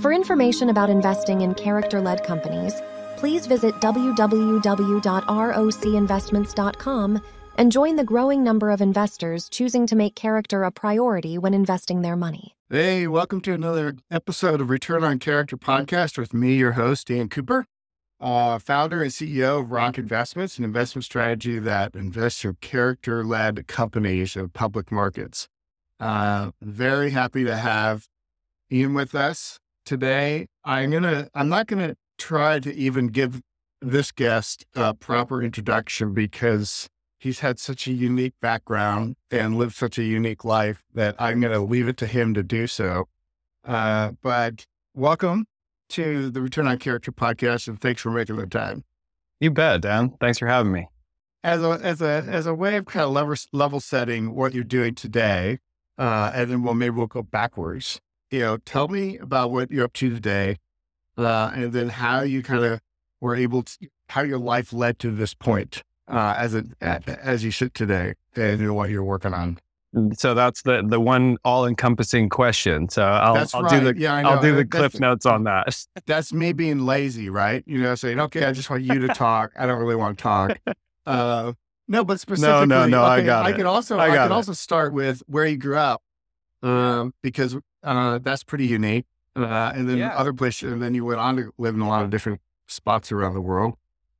For information about investing in character led companies, please visit www.rocinvestments.com and join the growing number of investors choosing to make character a priority when investing their money. Hey, welcome to another episode of Return on Character podcast with me, your host, Dan Cooper, uh, founder and CEO of ROC Investments, an investment strategy that invests in character led companies in public markets. Uh, very happy to have Ian with us today. I'm gonna, I'm not gonna try to even give this guest a proper introduction because he's had such a unique background and lived such a unique life that I'm going to leave it to him to do so. Uh, but welcome to the Return on Character podcast, and thanks for making the time. You bet, Dan. Thanks for having me. As a as a as a way of kind of level level setting what you're doing today, uh, and then we'll maybe we'll go backwards. You know, tell me about what you're up to today, uh, and then how you kind of were able to how your life led to this point uh, as a as you sit today and what you're working on. So that's the the one all encompassing question. So I'll, I'll right. do the yeah, I'll do the cliff notes on that. That's me being lazy, right? You know, saying okay, I just want you to talk. I don't really want to talk. Uh, no, but specifically, no, no, no. Okay, I got I it. can also I, I can it. also start with where you grew up, um, because uh, that's pretty unique. Uh, and then yeah. other places, and then you went on to live in a lot of different spots around the world.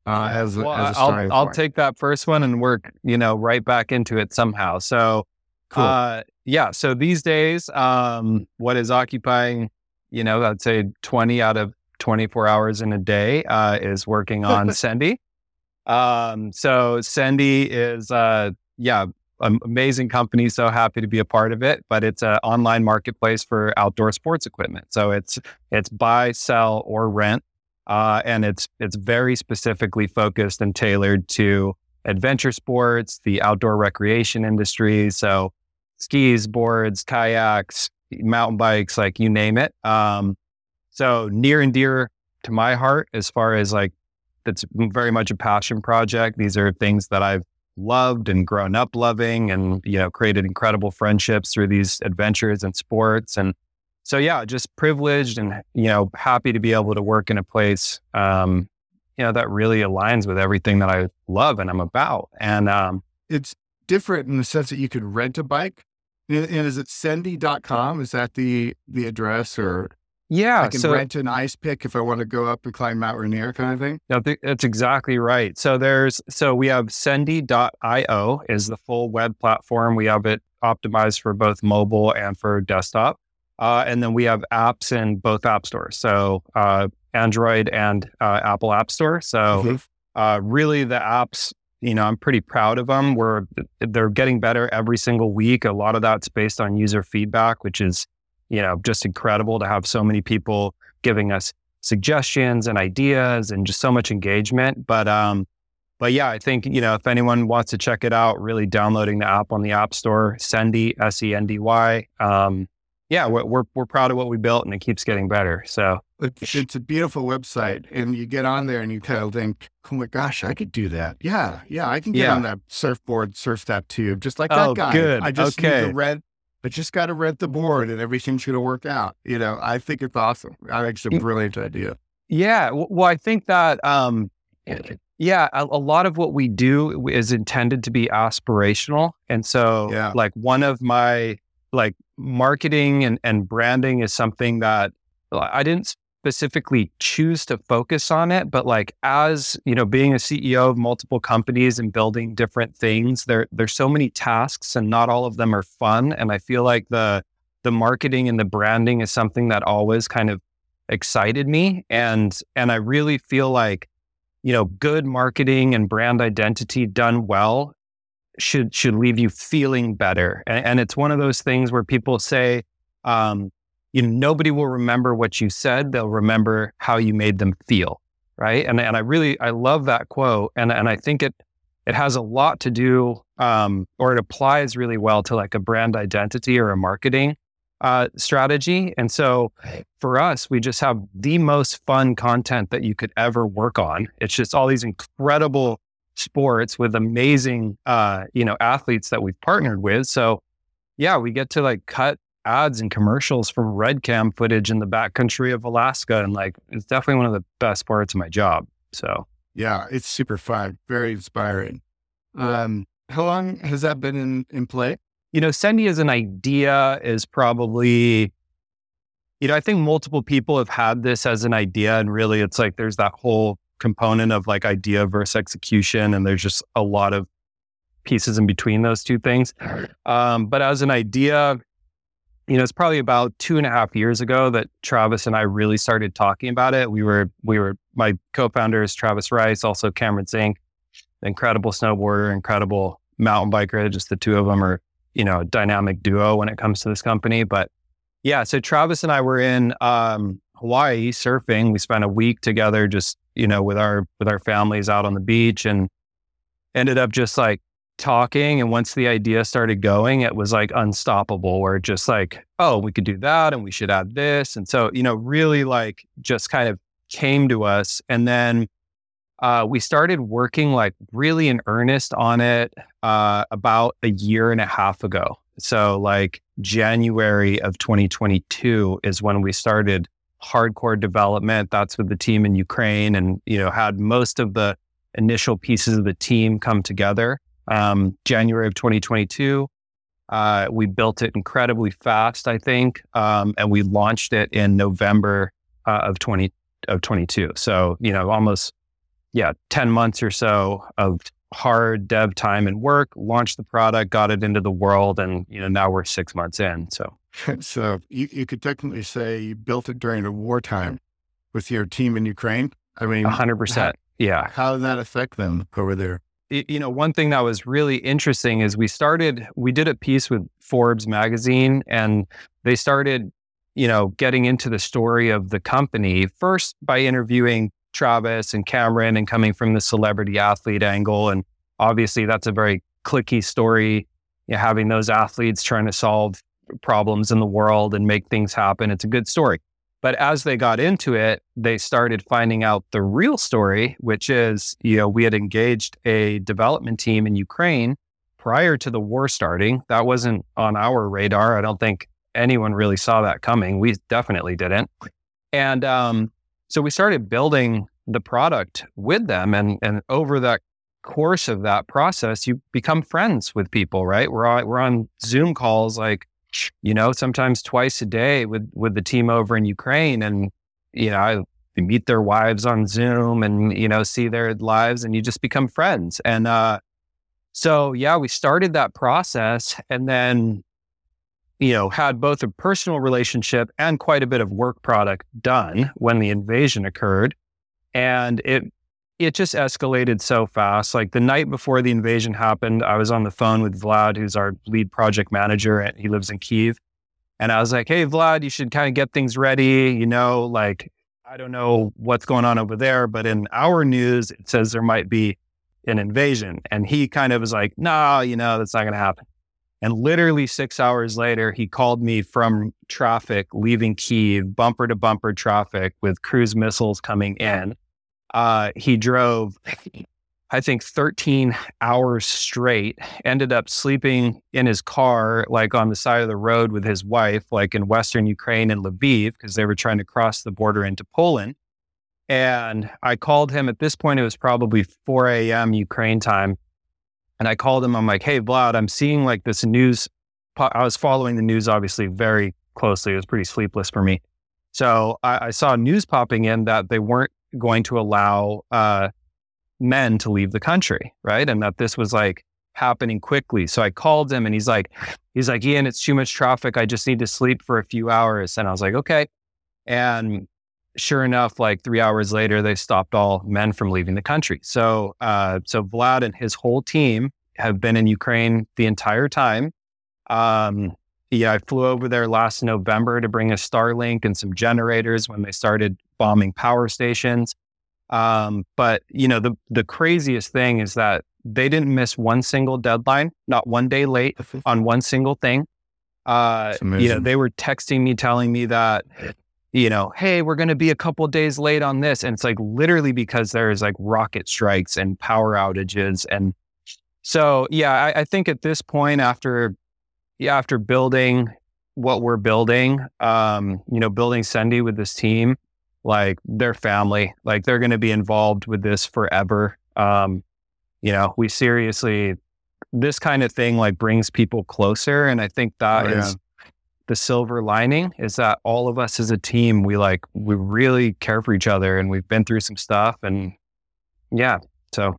Uh, as, well, as a I'll, I'll take that first one and work, you know, right back into it somehow. So, cool. uh, yeah. So these days, um, what is occupying, you know, I'd say 20 out of 24 hours in a day, uh, is working on Sendy. Um, so Sendy is, uh, yeah, amazing company. So happy to be a part of it. But it's an online marketplace for outdoor sports equipment. So it's it's buy, sell, or rent, uh, and it's it's very specifically focused and tailored to adventure sports, the outdoor recreation industry. So skis, boards, kayaks, mountain bikes, like you name it. Um, so near and dear to my heart, as far as like that's very much a passion project. These are things that I've loved and grown up loving and you know created incredible friendships through these adventures and sports. And so yeah just privileged and you know happy to be able to work in a place um, you know that really aligns with everything that i love and i'm about. And um, it's different in the sense that you could rent a bike. And is it sendy.com is that the the address or yeah, I can so, rent an ice pick if I want to go up and climb Mount Rainier, kind of thing. No, that's exactly right. So there's so we have Sendy.io is the full web platform. We have it optimized for both mobile and for desktop, uh, and then we have apps in both app stores. So uh, Android and uh, Apple App Store. So mm-hmm. Uh, really, the apps you know, I'm pretty proud of them. We're they're getting better every single week. A lot of that's based on user feedback, which is you know, just incredible to have so many people giving us suggestions and ideas and just so much engagement. But um, but yeah, I think you know if anyone wants to check it out, really downloading the app on the App Store, Sendy S E N D Y. Um, yeah, we're, we're, we're proud of what we built, and it keeps getting better. So it's, it's a beautiful website, and you get on there and you kind of think, "Oh my gosh, I could do that." Yeah, yeah, I can get yeah. on that surfboard, surf that tube, just like that oh, guy. Good. I just okay. need the red but just got to rent the mm-hmm. board and everything's going to work out. You know, I think it's awesome. I think it's a mm. brilliant idea. Yeah. Well, I think that, um, eh, yeah, a, a, lot of what we do is intended to be aspirational. And so, yeah. like, one of my, like, marketing and, and branding is something that I didn't specifically choose to focus on it, but like as you know, being a CEO of multiple companies and building different things, there there's so many tasks and not all of them are fun. And I feel like the the marketing and the branding is something that always kind of excited me. And and I really feel like, you know, good marketing and brand identity done well should should leave you feeling better. And, and it's one of those things where people say, um, you know, nobody will remember what you said. They'll remember how you made them feel. Right. And, and I really, I love that quote. And, and I think it, it has a lot to do, um, or it applies really well to like a brand identity or a marketing uh, strategy. And so for us, we just have the most fun content that you could ever work on. It's just all these incredible sports with amazing, uh, you know, athletes that we've partnered with. So yeah, we get to like cut ads and commercials from red cam footage in the backcountry of Alaska. And like, it's definitely one of the best parts of my job. So, yeah, it's super fun, very inspiring. Um, how long has that been in, in play? You know, Sendy as an idea is probably, you know, I think multiple people have had this as an idea. And really, it's like there's that whole component of like idea versus execution. And there's just a lot of pieces in between those two things. Um, but as an idea, you know, it's probably about two and a half years ago that Travis and I really started talking about it. We were, we were, my co-founder is Travis Rice, also Cameron Zink, incredible snowboarder, incredible mountain biker. Just the two of them are, you know, a dynamic duo when it comes to this company. But yeah, so Travis and I were in um, Hawaii surfing. We spent a week together, just you know, with our with our families out on the beach, and ended up just like talking and once the idea started going it was like unstoppable where just like oh we could do that and we should add this. And so you know really like just kind of came to us and then uh, we started working like really in earnest on it uh, about a year and a half ago. So like january of 2022 is when we started hardcore development. That's with the team in ukraine and you know had most of the initial pieces of the team come together um, January of 2022. Uh, we built it incredibly fast, I think, um, and we launched it in November uh, of 20 of 22. So you know, almost yeah, 10 months or so of hard dev time and work. Launched the product, got it into the world, and you know now we're six months in. So so you, you could technically say you built it during a wartime with your team in Ukraine. I mean, 100. percent Yeah. How did that affect them over there? You know, one thing that was really interesting is we started, we did a piece with Forbes magazine and they started, you know, getting into the story of the company first by interviewing Travis and Cameron and coming from the celebrity athlete angle. And obviously that's a very clicky story, you know, having those athletes trying to solve problems in the world and make things happen. It's a good story. But as they got into it, they started finding out the real story, which is, you know, we had engaged a development team in Ukraine prior to the war starting. That wasn't on our radar. I don't think anyone really saw that coming. We definitely didn't. And um, so we started building the product with them. And, and over that course of that process, you become friends with people, right? We're on, we're on Zoom calls like you know, sometimes twice a day with with the team over in Ukraine, and you know, I meet their wives on Zoom, and you know, see their lives, and you just become friends. And uh, so, yeah, we started that process, and then you know, had both a personal relationship and quite a bit of work product done when the invasion occurred. And it it just escalated so fast. Like the night before the invasion happened, I was on the phone with Vlad, who's our lead project manager, and he lives in Kiev. And I was like, hey, Vlad, you should kind of get things ready. You know, like, I don't know what's going on over there, but in our news, it says there might be an invasion. And he kind of was like, nah, you know, that's not going to happen. And literally six hours later, he called me from traffic leaving Kiev, bumper to bumper traffic with cruise missiles coming in uh, he drove, I think, 13 hours straight, ended up sleeping in his car, like on the side of the road with his wife, like in Western Ukraine and Lviv, because they were trying to cross the border into Poland. And I called him at this point, it was probably 4 a.m. Ukraine time. And I called him, I'm like, hey, Vlad, I'm seeing like this news. I was following the news obviously very closely. It was pretty sleepless for me. So I, I saw news popping in that they weren't going to allow uh, men to leave the country, right? And that this was like happening quickly. So I called him and he's like, he's like, Ian, it's too much traffic. I just need to sleep for a few hours. And I was like, okay. And sure enough, like three hours later, they stopped all men from leaving the country. So, uh, so Vlad and his whole team have been in Ukraine the entire time. Um, yeah, I flew over there last November to bring a Starlink and some generators when they started bombing power stations. Um, but you know, the the craziest thing is that they didn't miss one single deadline, not one day late on one single thing. Uh, you know, they were texting me, telling me that, you know, hey, we're going to be a couple days late on this, and it's like literally because there's like rocket strikes and power outages, and so yeah, I, I think at this point, after yeah, after building what we're building, um, you know, building Sendy with this team, like their family, like they're going to be involved with this forever. Um, you know, we seriously, this kind of thing like brings people closer. And I think that oh, is the silver lining is that all of us as a team, we like, we really care for each other and we've been through some stuff. And yeah, so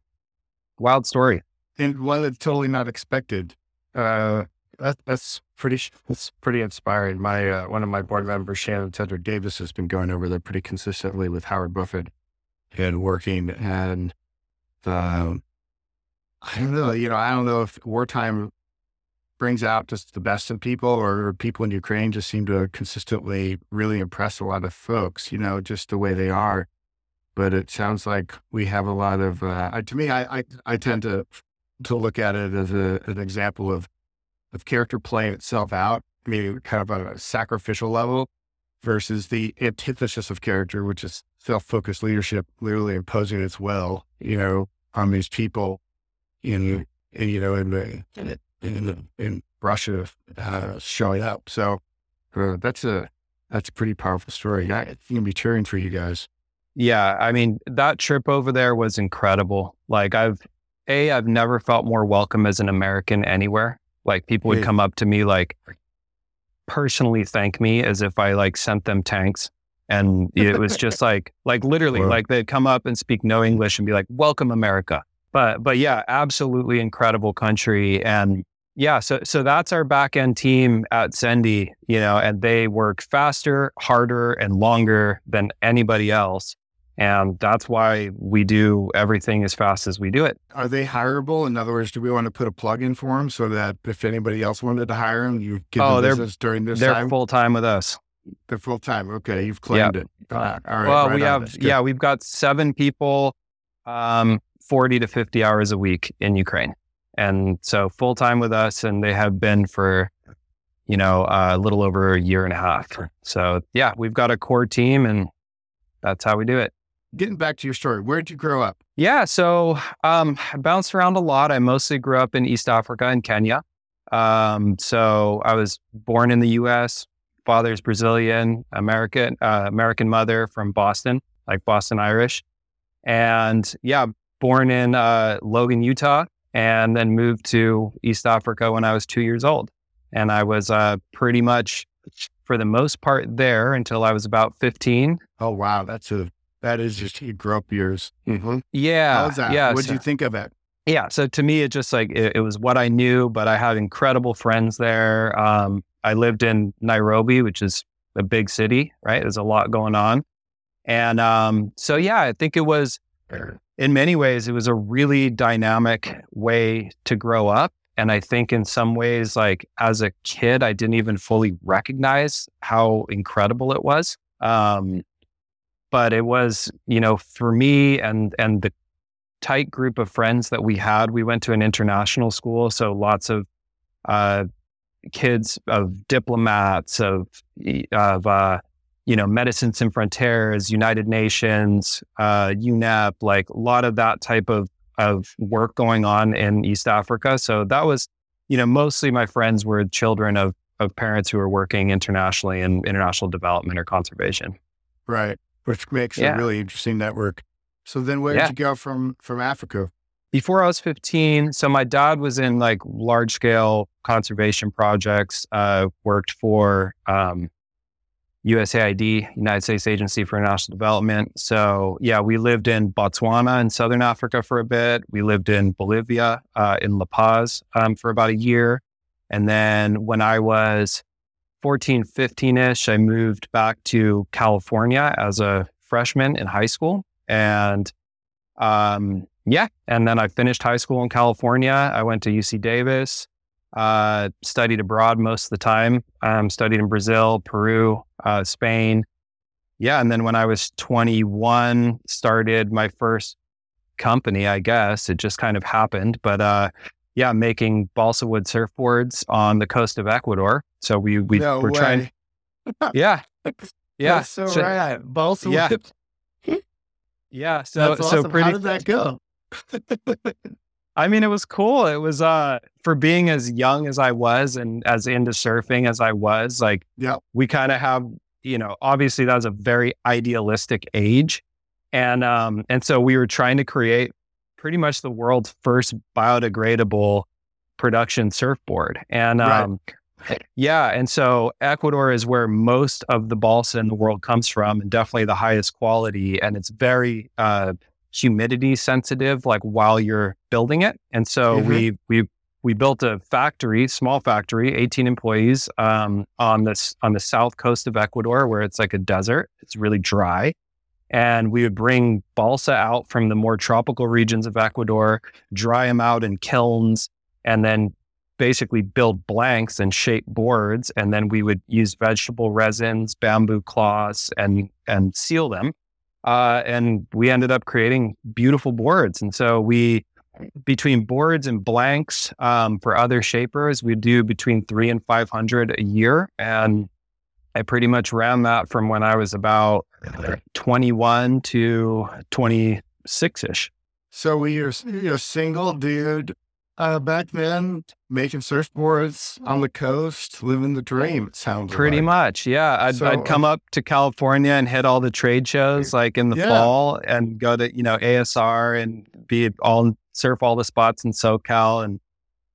wild story. And one that's totally not expected. Uh, that, that's pretty that's pretty inspiring. My uh, one of my board members, Shannon Tedder Davis, has been going over there pretty consistently with Howard Buffett and working. And um, I don't know, you know, I don't know if wartime brings out just the best in people, or people in Ukraine just seem to consistently really impress a lot of folks. You know, just the way they are. But it sounds like we have a lot of. Uh, to me, I, I I tend to to look at it as a, an example of of character playing itself out, meaning kind of on a sacrificial level, versus the antithesis of character, which is self-focused leadership, literally imposing its will, you know, on these people in, in you know, in the, in, in, in Russia uh, showing up. So uh, that's a that's a pretty powerful story. I think I'm be cheering for you guys. Yeah, I mean that trip over there was incredible. Like I've a I've never felt more welcome as an American anywhere. Like people would come up to me like personally thank me as if I like sent them tanks. And it was just like like literally like they'd come up and speak no English and be like, Welcome America. But but yeah, absolutely incredible country. And yeah, so so that's our back end team at Sendy, you know, and they work faster, harder, and longer than anybody else. And that's why we do everything as fast as we do it. Are they hireable? In other words, do we want to put a plug in for them so that if anybody else wanted to hire them, you give oh, them business during this they're time? full time with us. They're full time. Okay, you've claimed it. all right. Well, right we have yeah, we've got seven people, um, forty to fifty hours a week in Ukraine, and so full time with us, and they have been for you know uh, a little over a year and a half. So yeah, we've got a core team, and that's how we do it getting back to your story, where did you grow up? Yeah, so um, I bounced around a lot. I mostly grew up in East Africa and Kenya. Um, so I was born in the U.S. Father's Brazilian, American, uh, American mother from Boston, like Boston Irish, and yeah, born in uh, Logan, Utah, and then moved to East Africa when I was two years old. And I was uh, pretty much, for the most part, there until I was about fifteen. Oh wow, that's a that is just you grew up years. Mm-hmm. Yeah. How's that? Yeah. What did so, you think of it? Yeah. So to me, it just like it, it, was what I knew, but I had incredible friends there. Um, I lived in Nairobi, which is a big city, right? There's a lot going on. And um, so, yeah, I think it was, in many ways, it was a really dynamic way to grow up. And I think in some ways, like as a kid, I didn't even fully recognize how incredible it was. Um, but it was, you know, for me and and the tight group of friends that we had, we went to an international school, so lots of uh, kids of diplomats, of of uh, you know, Médecins Sans Frontières, United Nations, uh, UNEP, like a lot of that type of of work going on in East Africa. So that was, you know, mostly my friends were children of of parents who were working internationally in international development or conservation. Right which makes yeah. a really interesting network. So then where yeah. did you go from from Africa? Before I was 15, so my dad was in like large scale conservation projects, uh, worked for um, USAID, United States Agency for International Development. So yeah, we lived in Botswana in Southern Africa for a bit. We lived in Bolivia, uh, in La Paz um, for about a year. And then when I was 14, 15 ish, I moved back to California as a freshman in high school. And um, yeah, and then I finished high school in California. I went to UC Davis, uh, studied abroad most of the time, um, studied in Brazil, Peru, uh, Spain. Yeah. And then when I was 21, started my first company, I guess. It just kind of happened. But uh, yeah, making balsa wood surfboards on the coast of Ecuador. So we we no were way. trying. Yeah, yeah. That's so, so right, balsa yeah. Yeah, so That's awesome. so pretty. How did that go? I mean, it was cool. It was uh for being as young as I was and as into surfing as I was, like yeah, we kind of have, you know, obviously that was a very idealistic age. And um, and so we were trying to create pretty much the world's first biodegradable production surfboard. And um, right. Yeah, and so Ecuador is where most of the balsa in the world comes from, and definitely the highest quality. And it's very uh, humidity sensitive, like while you're building it. And so mm-hmm. we we we built a factory, small factory, 18 employees um, on this on the south coast of Ecuador, where it's like a desert. It's really dry. And we would bring balsa out from the more tropical regions of Ecuador, dry them out in kilns, and then basically build blanks and shape boards. And then we would use vegetable resins, bamboo cloths, and and seal them. Uh, and we ended up creating beautiful boards. And so we, between boards and blanks um, for other shapers, we do between three and 500 a year. And I pretty much ran that from when I was about 21 to 26 ish. So we are know, single dude uh, back then, making surfboards on the coast, living the dream. It sounds pretty like. much, yeah. I'd, so, I'd come up to California and hit all the trade shows like in the yeah. fall, and go to you know ASR and be all surf all the spots in SoCal, and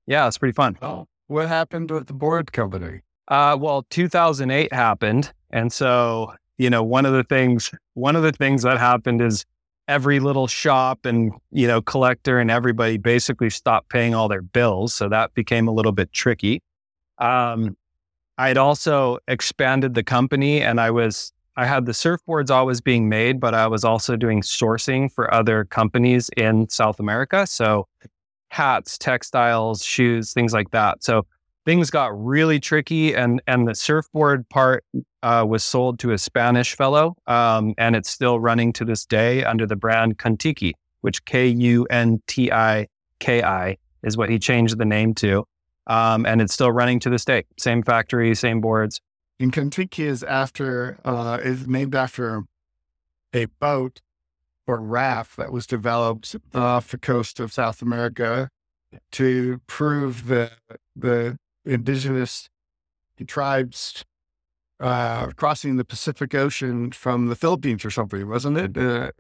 yeah, it's pretty fun. Oh, what happened with the board company? Uh, well, 2008 happened, and so you know one of the things one of the things that happened is every little shop and you know collector and everybody basically stopped paying all their bills so that became a little bit tricky. Um, i'd also expanded the company and i was i had the surfboards always being made but i was also doing sourcing for other companies in south america. So hats textiles shoes things like that. So things got really tricky and and the surfboard part uh, was sold to a Spanish fellow, um, and it's still running to this day under the brand Kuntiki, which K U N T I K I is what he changed the name to, um, and it's still running to this day. Same factory, same boards. And Kuntiki is after uh, is named after a boat or raft that was developed off the coast of South America to prove the the indigenous tribes uh, crossing the Pacific Ocean from the Philippines or something, wasn't it? Uh,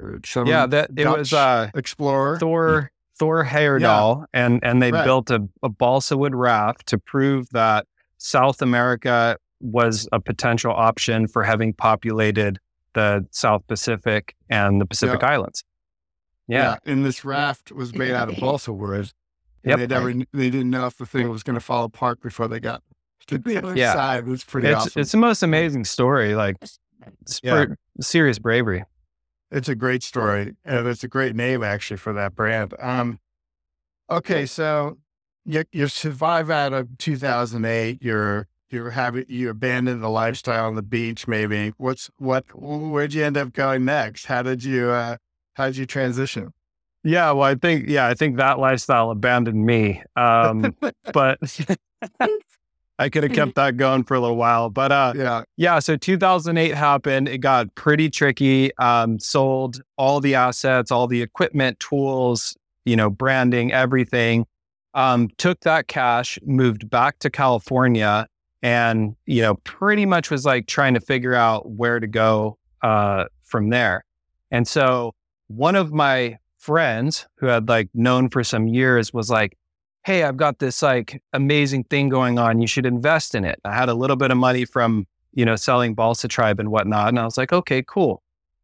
yeah, that it Dutch was uh, explorer Thor Thor Heyerdahl, yeah. and and they right. built a, a balsa wood raft to prove that South America was a potential option for having populated the South Pacific and the Pacific yeah. Islands. Yeah. yeah. and this raft was made out of balsa wood. Yep. They never they didn't know if the thing was going to fall apart before they got to the other yeah. side. It was pretty it's, awesome. It's the most amazing story. Like yeah. serious bravery. It's a great story. And it's a great name actually for that brand. Um, okay. So you, you survive out of 2008. You're, you're having, you abandon the lifestyle on the beach, maybe. What's, what, where'd you end up going next? How did you, uh, how did you transition? Yeah, well, I think yeah, I think that lifestyle abandoned me. Um, but I could have kept that going for a little while. But uh, yeah, yeah. So 2008 happened. It got pretty tricky. Um, sold all the assets, all the equipment, tools, you know, branding, everything. Um, took that cash, moved back to California, and you know, pretty much was like trying to figure out where to go uh, from there. And so one of my friends who had like known for some years was like, Hey, I've got this like amazing thing going on. You should invest in it. I had a little bit of money from, you know, selling Balsa Tribe and whatnot. And I was like, okay, cool.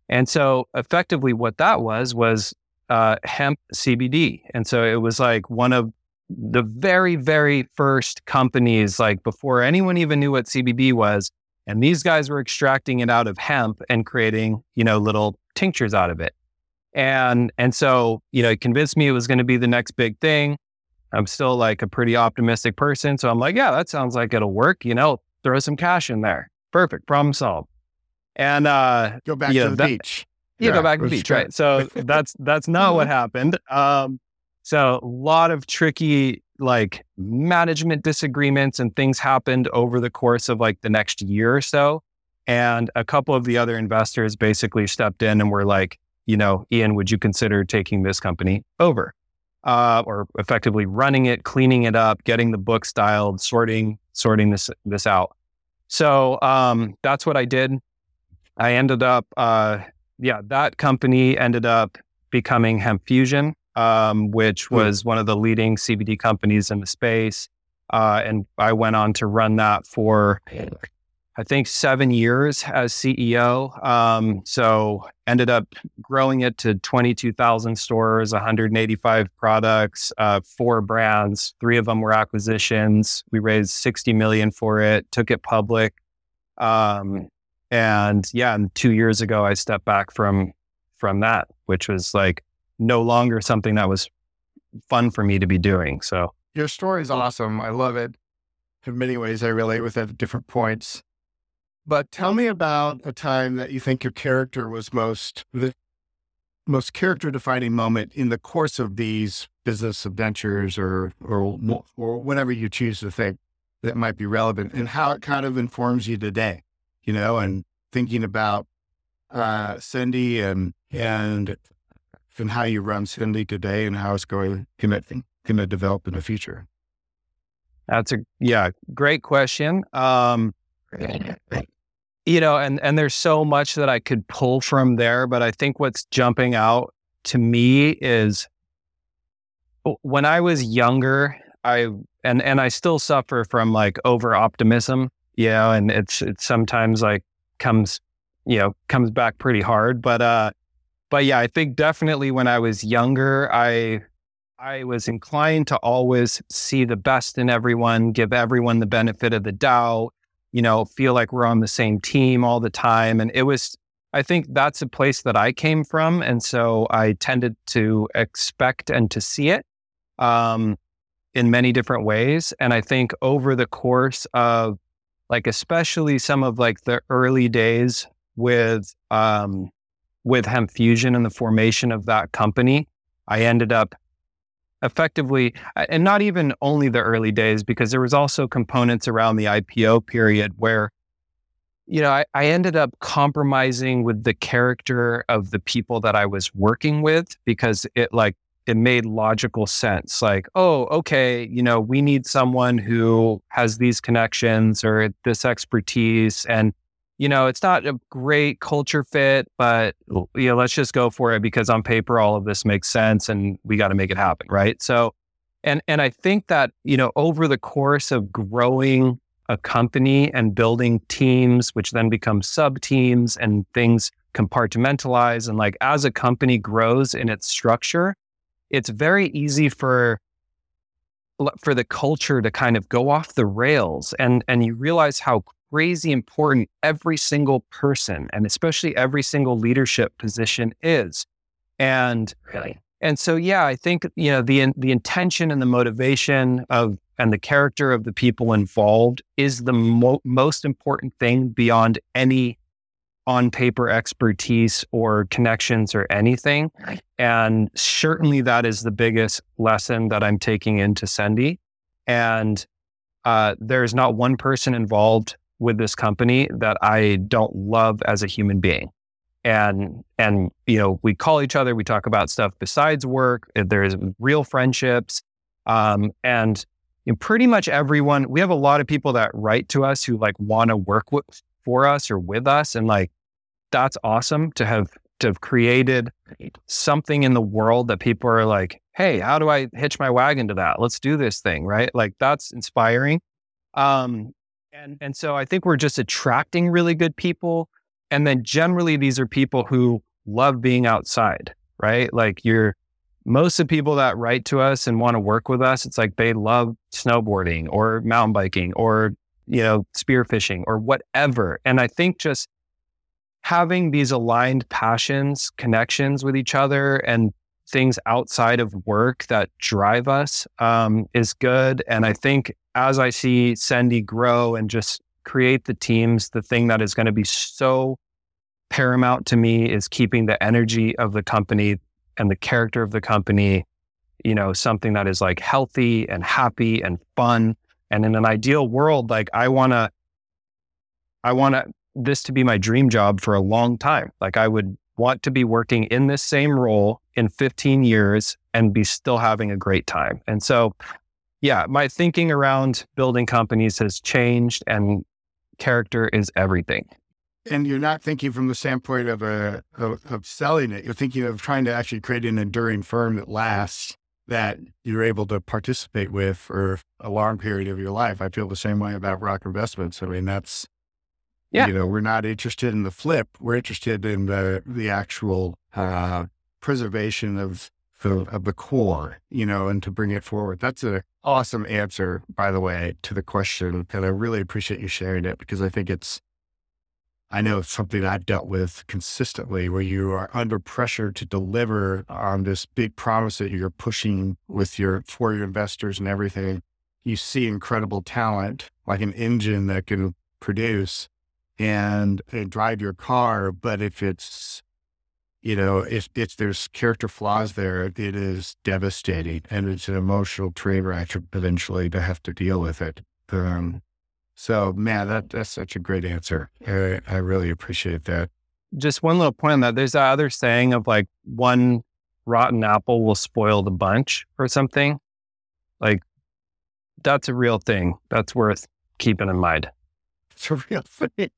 And so effectively what that was was uh, hemp CBD. And so it was like one of the very, very first companies, like before anyone even knew what CBD was. And these guys were extracting it out of hemp and creating, you know, little tinctures out of it. And and so, you know, it convinced me it was going to be the next big thing. I'm still like a pretty optimistic person. So I'm like, yeah, that sounds like it'll work. You know, throw some cash in there. Perfect. Problem solved. And uh go back to the that, beach. Yeah, yeah, go back to the beach. Right. So that's that's not what happened. Um so a lot of tricky like management disagreements and things happened over the course of like the next year or so. And a couple of the other investors basically stepped in and were like, you know, Ian, would you consider taking this company over? uh, or effectively running it, cleaning it up, getting the book styled, sorting sorting this this out. So um, that's what I did. I ended up, uh, yeah, that company ended up becoming Hemp Fusion, um, which hmm. was one of the leading CBD companies in the space. Uh, and I went on to run that for I think seven years as CEO. Um, so ended up growing it to 22,000 stores, 185 products, uh, four brands. Three of them were acquisitions. We raised 60 million for it, took it public. Um, and yeah, and two years ago, I stepped back from from that, which was like no longer something that was fun for me to be doing. So your story is awesome. I love it. In many ways, I relate with it at different points. But tell me about a time that you think your character was most the most character defining moment in the course of these business adventures or or or whatever you choose to think that might be relevant and how it kind of informs you today, you know, and thinking about uh Sendy and and and how you run Sendy today and how it's going to going to develop in the future. That's a yeah, great question. Um you know, and and there's so much that I could pull from there, but I think what's jumping out to me is when I was younger, I and and I still suffer from like over optimism, you know, and it's it's sometimes like comes, you know, comes back pretty hard, but uh but yeah, I think definitely when I was younger, I I was inclined to always see the best in everyone, give everyone the benefit of the doubt, you know, feel like we're on the same team all the time. And it was, I think that's a place that I came from. And so I tended to expect and to see it um, in many different ways. And I think over the course of like, especially some of like the early days with, um, with Hemp Fusion and the formation of that company, I ended up effectively uh, and not even only the early days because there was also components around the ipo period where you know I, I, ended up compromising with the character of the people that i was working with because it like it made logical sense like oh okay you know we need someone who has these connections or this expertise and you know, it's not a great culture fit, but you know, let's just go for it because on paper all of this makes sense and we got to make it happen, right? So and and I think that, you know, over the course of growing a company and building teams which then become sub teams and things compartmentalize and like as a company grows in its structure, it's very easy for for the culture to kind of go off the rails and and you realize how crazy important every single person and especially every single leadership position is. And really? and so yeah, I think you know the the intention and the motivation of and the character of the people involved is the mo- most important thing beyond any on paper expertise or connections or anything. And certainly that is the biggest lesson that I'm taking into Sendy. And uh, there's not one person involved with this company that I don't love as a human being. And and you know, we call each other, we talk about stuff besides work. Eh, there's real friendships. Um, and pretty much everyone, we have a lot of people that write to us who like want to work with for us or with us. And like that's awesome to have to have created something in the world that people are like, hey, how do I hitch my wagon to that? Let's do this thing, right? Like that's inspiring. Um, and and so I think we're just attracting really good people. And then generally these are people who love being outside, right? Like you're most of the people that write to us and want to work with us, it's like they love snowboarding or mountain biking or, you know, spearfishing or whatever. And I think just having these aligned passions, connections with each other and things outside of work that drive us um, is good. And I think as I see Sendy grow and just create the teams, the thing that is going to be so paramount to me is keeping the energy of the company and the character of the company, you know, something that is like healthy and happy and fun. And in an ideal world, like I want to, I want to, this to be my dream job for a long time. Like I would want to be working in this same role in 15 years and be still having a great time. And so, yeah, my thinking around building companies has changed and character is everything. And you're not thinking from the standpoint of a of, of selling it. You're thinking of trying to actually create an enduring firm that lasts that you're able to participate with for a long period of your life. I feel the same way about ROC Investments. I mean, that's yeah. You know, we're not interested in the flip. We're interested in the the actual uh, preservation of the of the core, you know, and to bring it forward. That's an awesome answer, by the way, to the question. And I really appreciate you sharing it because I think it's I know it's something I've dealt with consistently where you are under pressure to deliver on this big promise that you're pushing with your for your investors and everything. You see incredible talent like an engine that can produce and, drive your car. But if it's, you know, if, if there's character flaws there, it is devastating and it's an emotional train wreck eventually to have to deal with it. Um, so, man, that, that's such a great answer. I, I really appreciate that. Just one little point on that. There's that other saying of like one rotten apple will spoil the bunch or something. Like that's a real thing. That's worth keeping in mind. It's a real thing.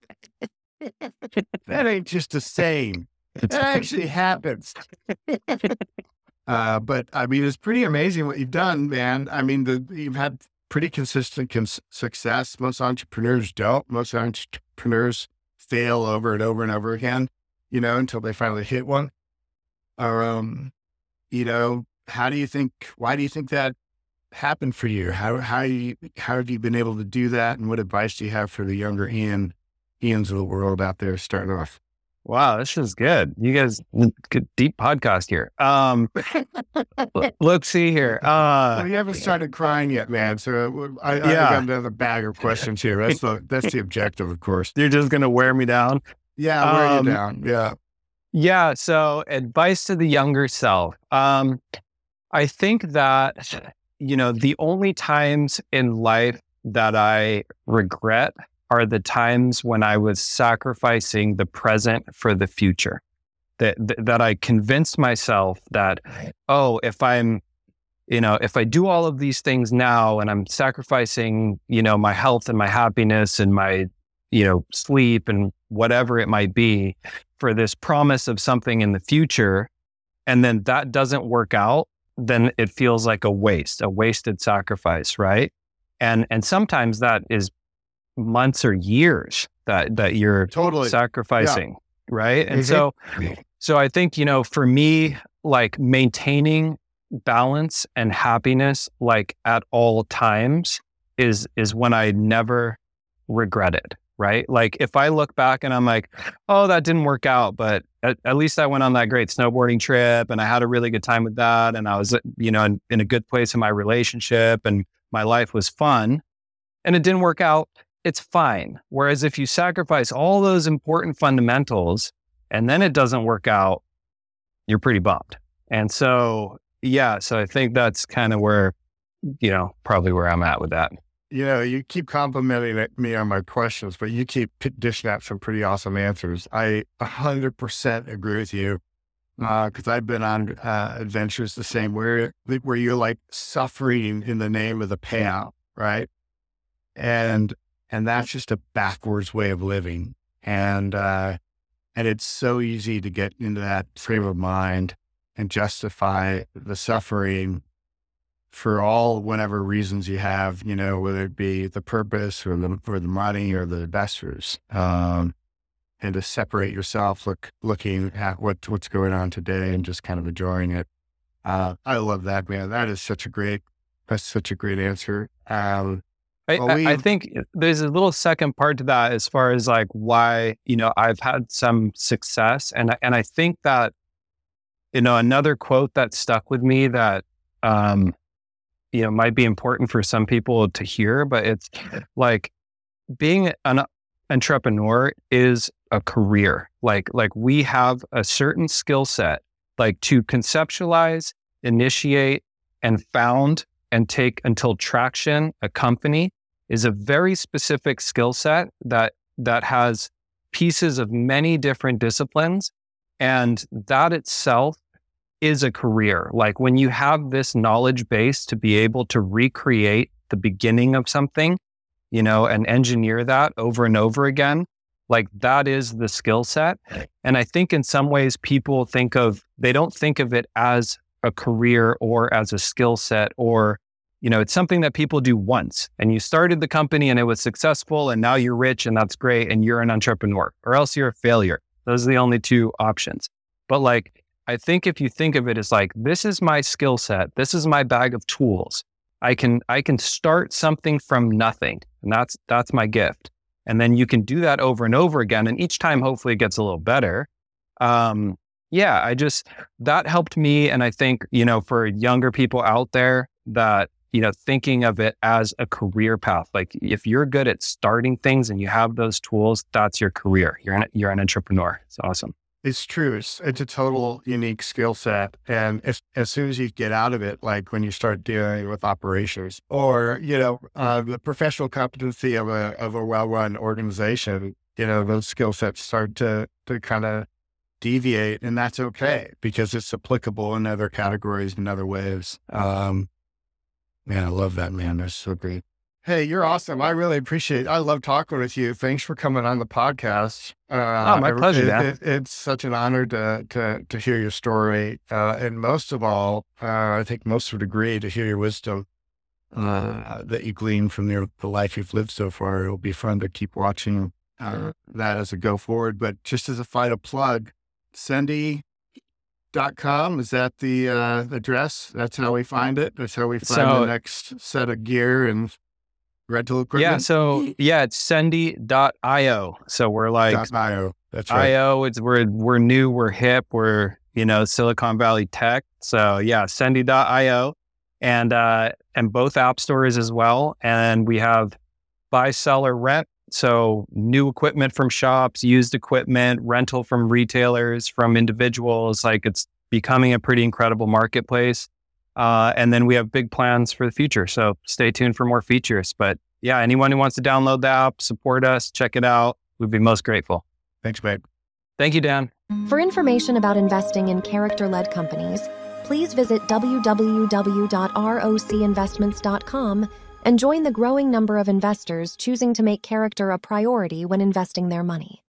that ain't just a saying. It actually happens. Uh, but I mean, it's pretty amazing what you've done, man. I mean, the, you've had pretty consistent cons- success. Most entrepreneurs don't. Most entrepreneurs fail over and over and over again, you know, until they finally hit one. Or, um, you know, how do you think? Why do you think that happened for you? How how you how have you been able to do that? And what advice do you have for the younger Ian Ian's of the world out there starting off? Wow, this is good. You guys, good, deep podcast here. Um, let's see here. Uh, well, you haven't started crying yet, man. So uh, I, I yeah. got another bag of questions here. That's the that's the objective, of course. You're just gonna wear me down. Yeah, wear um, you down. Yeah. Yeah. So, advice to the younger self. Um, I think that you know, the only times in life that I regret are the times when I was sacrificing the present for the future. That, that I convinced myself that, oh, if I'm, you know, if I do all of these things now and I'm sacrificing, you know, my health and my happiness and my, you know, sleep and whatever it might be for this promise of something in the future, and then that doesn't work out, then it feels like a waste, a wasted sacrifice, right? And and sometimes that is months or years that that you're totally sacrificing, yeah. right? And mm-hmm. so so I think, you know, for me like maintaining balance and happiness like at all times is is when I never regret it, right? Like if I look back and I'm like, oh, that didn't work out, but at, at, least I went on that great snowboarding trip and I had a really good time with that. And I was, you know, in, in a good place in my relationship and my life was fun and it didn't work out. It's fine. Whereas if you sacrifice all those important fundamentals and then it doesn't work out, you're pretty bummed. And so, yeah, so I think that's kind of where, you know, probably where I'm at with that you know, you keep complimenting me on my questions, but you keep dishing out some pretty awesome answers. I 100% agree with you because uh, I've been on uh, adventures the same where where you're like suffering in the name of the payout, right? And and that's just a backwards way of living, and uh, and it's so easy to get into that frame of mind and justify the suffering for all whatever reasons you have, you know, whether it be the purpose or the or the money or the investors, um, and to separate yourself, look looking at what what's going on today and just kind of enjoying it. Uh, I love that, man. That is such a great that's such a great answer. Um, I, well, I, think there's a little second part to that as far as like why you know I've had some success, and and I think that you know another quote that stuck with me that um, you know might be important for some people to hear but it's like being an entrepreneur is a career. Like like we have a certain skill set like to conceptualize initiate and found and take until traction a company is a very specific skill set that that has pieces of many different disciplines And that itself is a career. Like when you have this knowledge base to be able to recreate the beginning of something, you know, and engineer that over and over again, like that is the skill set. And I think in some ways people think of, they don't think of it as a career or as a skill set or, you know, it's something that people do once and you started the company and it was successful and now you're rich and that's great and you're an entrepreneur or else you're a failure. Those are the only two options. But like, I think if you think of it as like, this is my skill set, this is my bag of tools. I can I can start something from nothing. And that's that's my gift. And then you can do that over and over again. And each time hopefully it gets a little better. Um, yeah, I just that helped me. And I think, you know, for younger people out there that, you know, thinking of it as a career path. Like if you're good at starting things and you have those tools, that's your career. You're an you're an entrepreneur. It's awesome. It's true. It's, it's a total unique skill set. And as, as soon as you get out of it, like when you start dealing with operations or, you know, uh, the professional competency of a, of a well-run organization, you know, those skill sets start to, to kind of deviate and that's okay because it's applicable in other categories and other ways. Um, man, I love that, man. That's so great. Hey, you're awesome. I really appreciate it. I love talking with you. Thanks for coming on the podcast. Uh, oh, my pleasure. It, it, it's such an honor to to to hear your story, uh, and most of all, uh, I think most would agree to hear your wisdom uh, that you glean from the, the life you've lived so far. It'll be fun to keep watching uh, that as a go forward. But just as a final plug, Sendy dot com is that the uh, address that's how we find it that's how we find so, the next set of gear and rental equipment? Yeah. So yeah, it's sendy.io. So we're like .io. That's right. IO. It's we're we're new, we're hip, we're you know Silicon Valley tech. So yeah, sendy.io, and uh, and both app stores as well. And we have buy, seller, rent. So new equipment from shops, used equipment, rental from retailers, from individuals. Like it's becoming a pretty incredible marketplace. Uh, and then we have big plans for the future. So stay tuned for more features. But yeah, anyone who wants to download the app, support us, check it out, we'd be most grateful. Thanks, babe. Thank you, Dan. For information about investing in character led companies, please visit www.rocinvestments.com and join the growing number of investors choosing to make character a priority when investing their money.